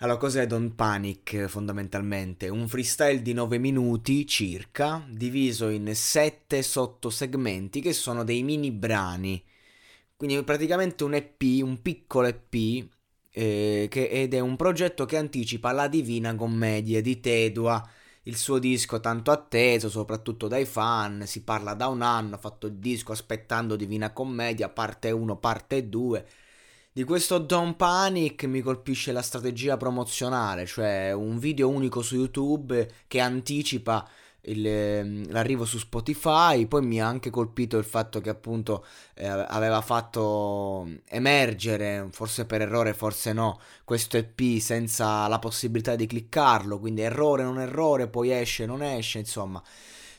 Allora, cos'è Don't Panic fondamentalmente? Un freestyle di 9 minuti circa, diviso in 7 sottosegmenti che sono dei mini brani. Quindi praticamente un EP, un piccolo EP, eh, che, ed è un progetto che anticipa la Divina Commedia di Tedua, il suo disco tanto atteso, soprattutto dai fan, si parla da un anno, ha fatto il disco aspettando Divina Commedia, parte 1, parte 2 di questo Don't Panic mi colpisce la strategia promozionale, cioè un video unico su YouTube che anticipa il, ehm, l'arrivo su Spotify. Poi mi ha anche colpito il fatto che appunto eh, aveva fatto emergere, forse per errore, forse no, questo EP senza la possibilità di cliccarlo. Quindi errore, non errore, poi esce, non esce, insomma.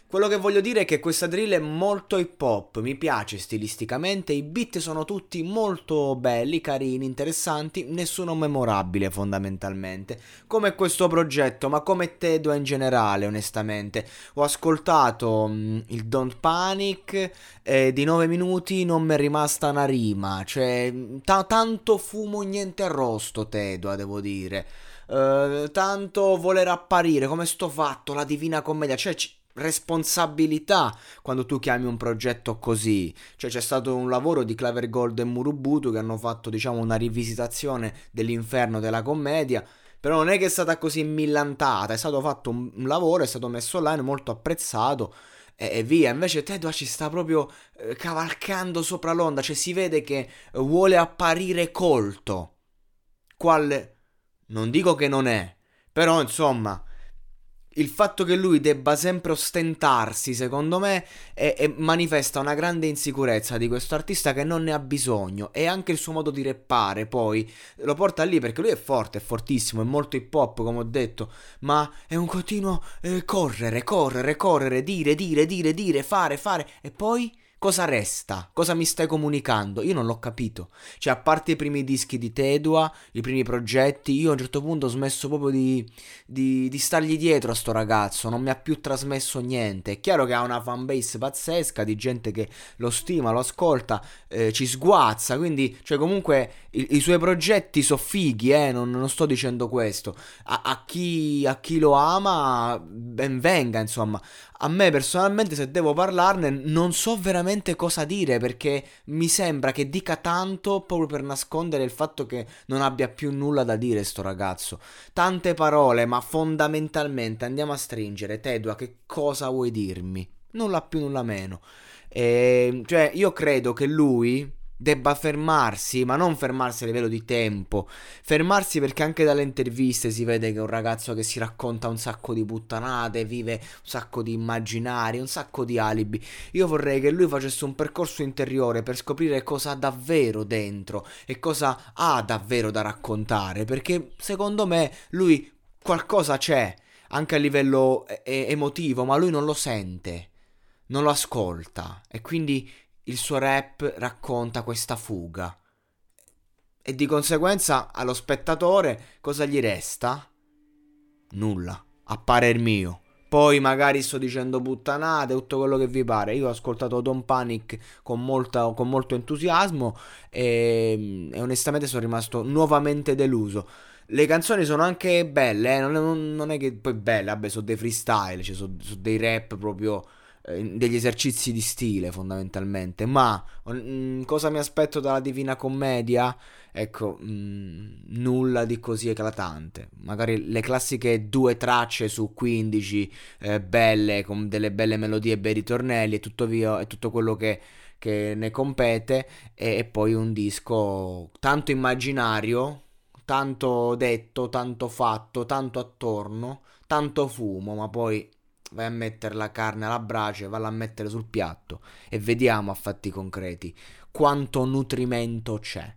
Quello che voglio dire è che questa drill è molto hip hop, mi piace stilisticamente, i beat sono tutti molto belli, carini, interessanti, nessuno memorabile fondamentalmente, come questo progetto, ma come Tedo in generale onestamente. Ho ascoltato mh, mm, il Don't Panic e di 9 minuti non mi è rimasta una rima, cioè t- tanto fumo niente arrosto Tedo, devo dire. Uh, tanto voler apparire come sto fatto, la divina commedia, cioè c- responsabilità quando tu chiami un progetto così. Cioè c'è stato un lavoro di Claver Gold e Murubutu che hanno fatto diciamo una rivisitazione dell'inferno della commedia. Però non è che è stata così millantata, è stato fatto un, un lavoro, è stato messo online molto apprezzato e, via. Invece Tedua ci sta proprio eh, cavalcando sopra l'onda, cioè si vede che vuole apparire colto. Qual... Non dico che non è, però insomma il fatto che lui debba sempre ostentarsi, secondo me, è, è, manifesta una grande insicurezza di questo artista che non ne ha bisogno. E anche il suo modo di reppare, poi, lo porta lì perché lui è forte, è fortissimo, è molto hip hop, come ho detto. Ma è un continuo eh, correre, correre, correre, dire, dire, dire, dire, fare, fare. E poi Cosa resta? Cosa mi stai comunicando? Io non l'ho capito. Cioè, a parte i primi dischi di Tedua, i primi progetti, io a un certo punto ho smesso proprio di, di, di stargli dietro a sto ragazzo. Non mi ha più trasmesso niente. È chiaro che ha una fanbase pazzesca di gente che lo stima, lo ascolta, eh, ci sguazza. Quindi, cioè, comunque, i, i suoi progetti sono fighi, eh. Non, non sto dicendo questo. A, a, chi, a chi lo ama, ben venga, insomma. A me personalmente, se devo parlarne, non so veramente cosa dire perché mi sembra che dica tanto proprio per nascondere il fatto che non abbia più nulla da dire sto ragazzo. Tante parole, ma fondamentalmente andiamo a stringere. Tedua, che cosa vuoi dirmi? Nulla più, nulla meno. E, ehm, cioè, io credo che lui debba fermarsi, ma non fermarsi a livello di tempo, fermarsi perché anche dalle interviste si vede che è un ragazzo che si racconta un sacco di puttanate, vive un sacco di immaginari, un sacco di alibi. Io vorrei che lui facesse un percorso interiore per scoprire cosa ha davvero dentro e cosa ha davvero da raccontare, perché secondo me lui qualcosa c'è, anche a livello e- emotivo, ma lui non lo sente, non lo ascolta e quindi il suo rap racconta questa fuga. E di conseguenza allo spettatore cosa gli resta? Nulla, a parer mio. Poi magari sto dicendo puttanate, tutto quello che vi pare. Io ho ascoltato Don Panic con, molta, con molto entusiasmo e, e, onestamente sono rimasto nuovamente deluso. Le canzoni sono anche belle, eh? non, è, non, è, che poi belle, vabbè, sono dei freestyle, cioè sono, sono dei rap proprio degli esercizi di stile fondamentalmente, ma mh, mm, cosa mi aspetto dalla Divina Commedia? Ecco, mh, mm, nulla di così eclatante. Magari le classiche due tracce su 15 eh, belle, con delle belle melodie e bei ritornelli e tutto, via, e tutto quello che, che ne compete, e, e poi un disco tanto immaginario, tanto detto, tanto fatto, tanto attorno, tanto fumo, ma poi vai a mettere la carne alla brace, valla a mettere sul piatto e vediamo a fatti concreti quanto nutrimento c'è.